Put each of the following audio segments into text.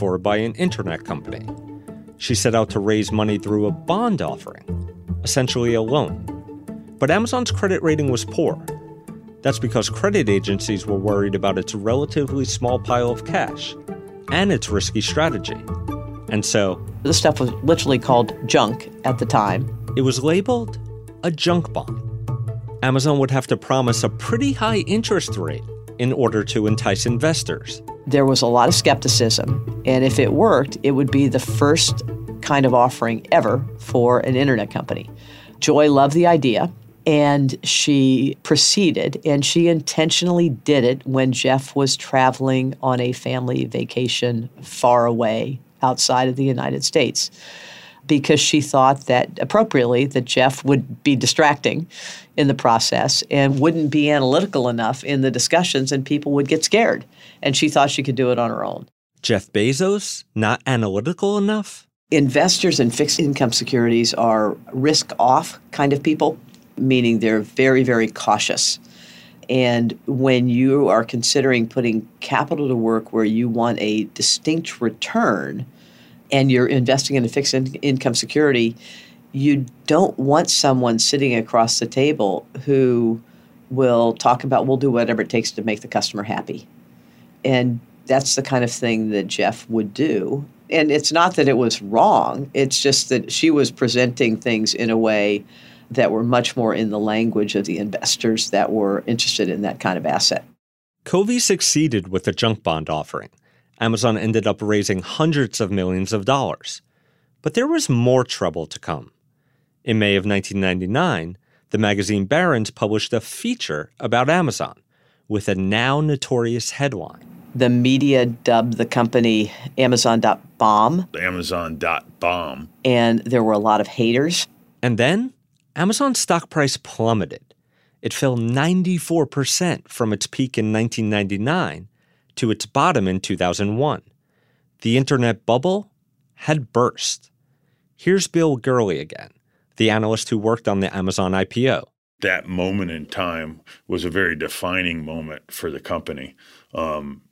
for by an internet company. She set out to raise money through a bond offering, essentially a loan. But Amazon's credit rating was poor. That's because credit agencies were worried about its relatively small pile of cash and its risky strategy. And so, this stuff was literally called junk at the time. It was labeled a junk bond. Amazon would have to promise a pretty high interest rate in order to entice investors. There was a lot of skepticism, and if it worked, it would be the first kind of offering ever for an internet company. Joy loved the idea, and she proceeded, and she intentionally did it when Jeff was traveling on a family vacation far away outside of the United States because she thought that appropriately that Jeff would be distracting in the process and wouldn't be analytical enough in the discussions and people would get scared. And she thought she could do it on her own. Jeff Bezos, not analytical enough? Investors in fixed income securities are risk off kind of people, meaning they're very, very cautious. And when you are considering putting capital to work where you want a distinct return, and you're investing in a fixed in- income security, you don't want someone sitting across the table who will talk about we'll do whatever it takes to make the customer happy. And that's the kind of thing that Jeff would do. And it's not that it was wrong, it's just that she was presenting things in a way that were much more in the language of the investors that were interested in that kind of asset. Covey succeeded with the junk bond offering. Amazon ended up raising hundreds of millions of dollars. But there was more trouble to come. In May of 1999, the magazine Barron's published a feature about Amazon with a now notorious headline. The media dubbed the company Amazon.bomb. Amazon.bomb. And there were a lot of haters. And then Amazon's stock price plummeted. It fell 94% from its peak in 1999 to its bottom in 2001. The internet bubble had burst. Here's Bill Gurley again, the analyst who worked on the Amazon IPO. That moment in time was a very defining moment for the company um,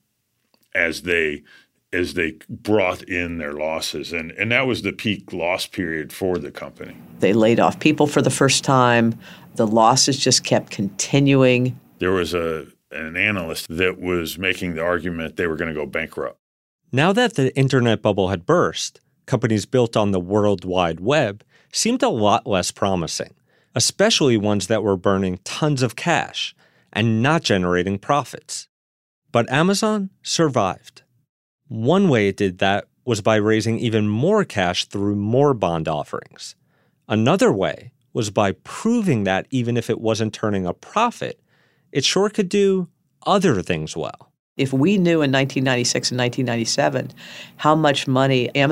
as they as they brought in their losses and and that was the peak loss period for the company. They laid off people for the first time. The losses just kept continuing. There was a an analyst that was making the argument they were going to go bankrupt. Now that the internet bubble had burst, companies built on the World Wide Web seemed a lot less promising, especially ones that were burning tons of cash and not generating profits. But Amazon survived. One way it did that was by raising even more cash through more bond offerings. Another way was by proving that even if it wasn't turning a profit, it sure could do other things well. If we knew in 1996 and 1997 how much money Amazon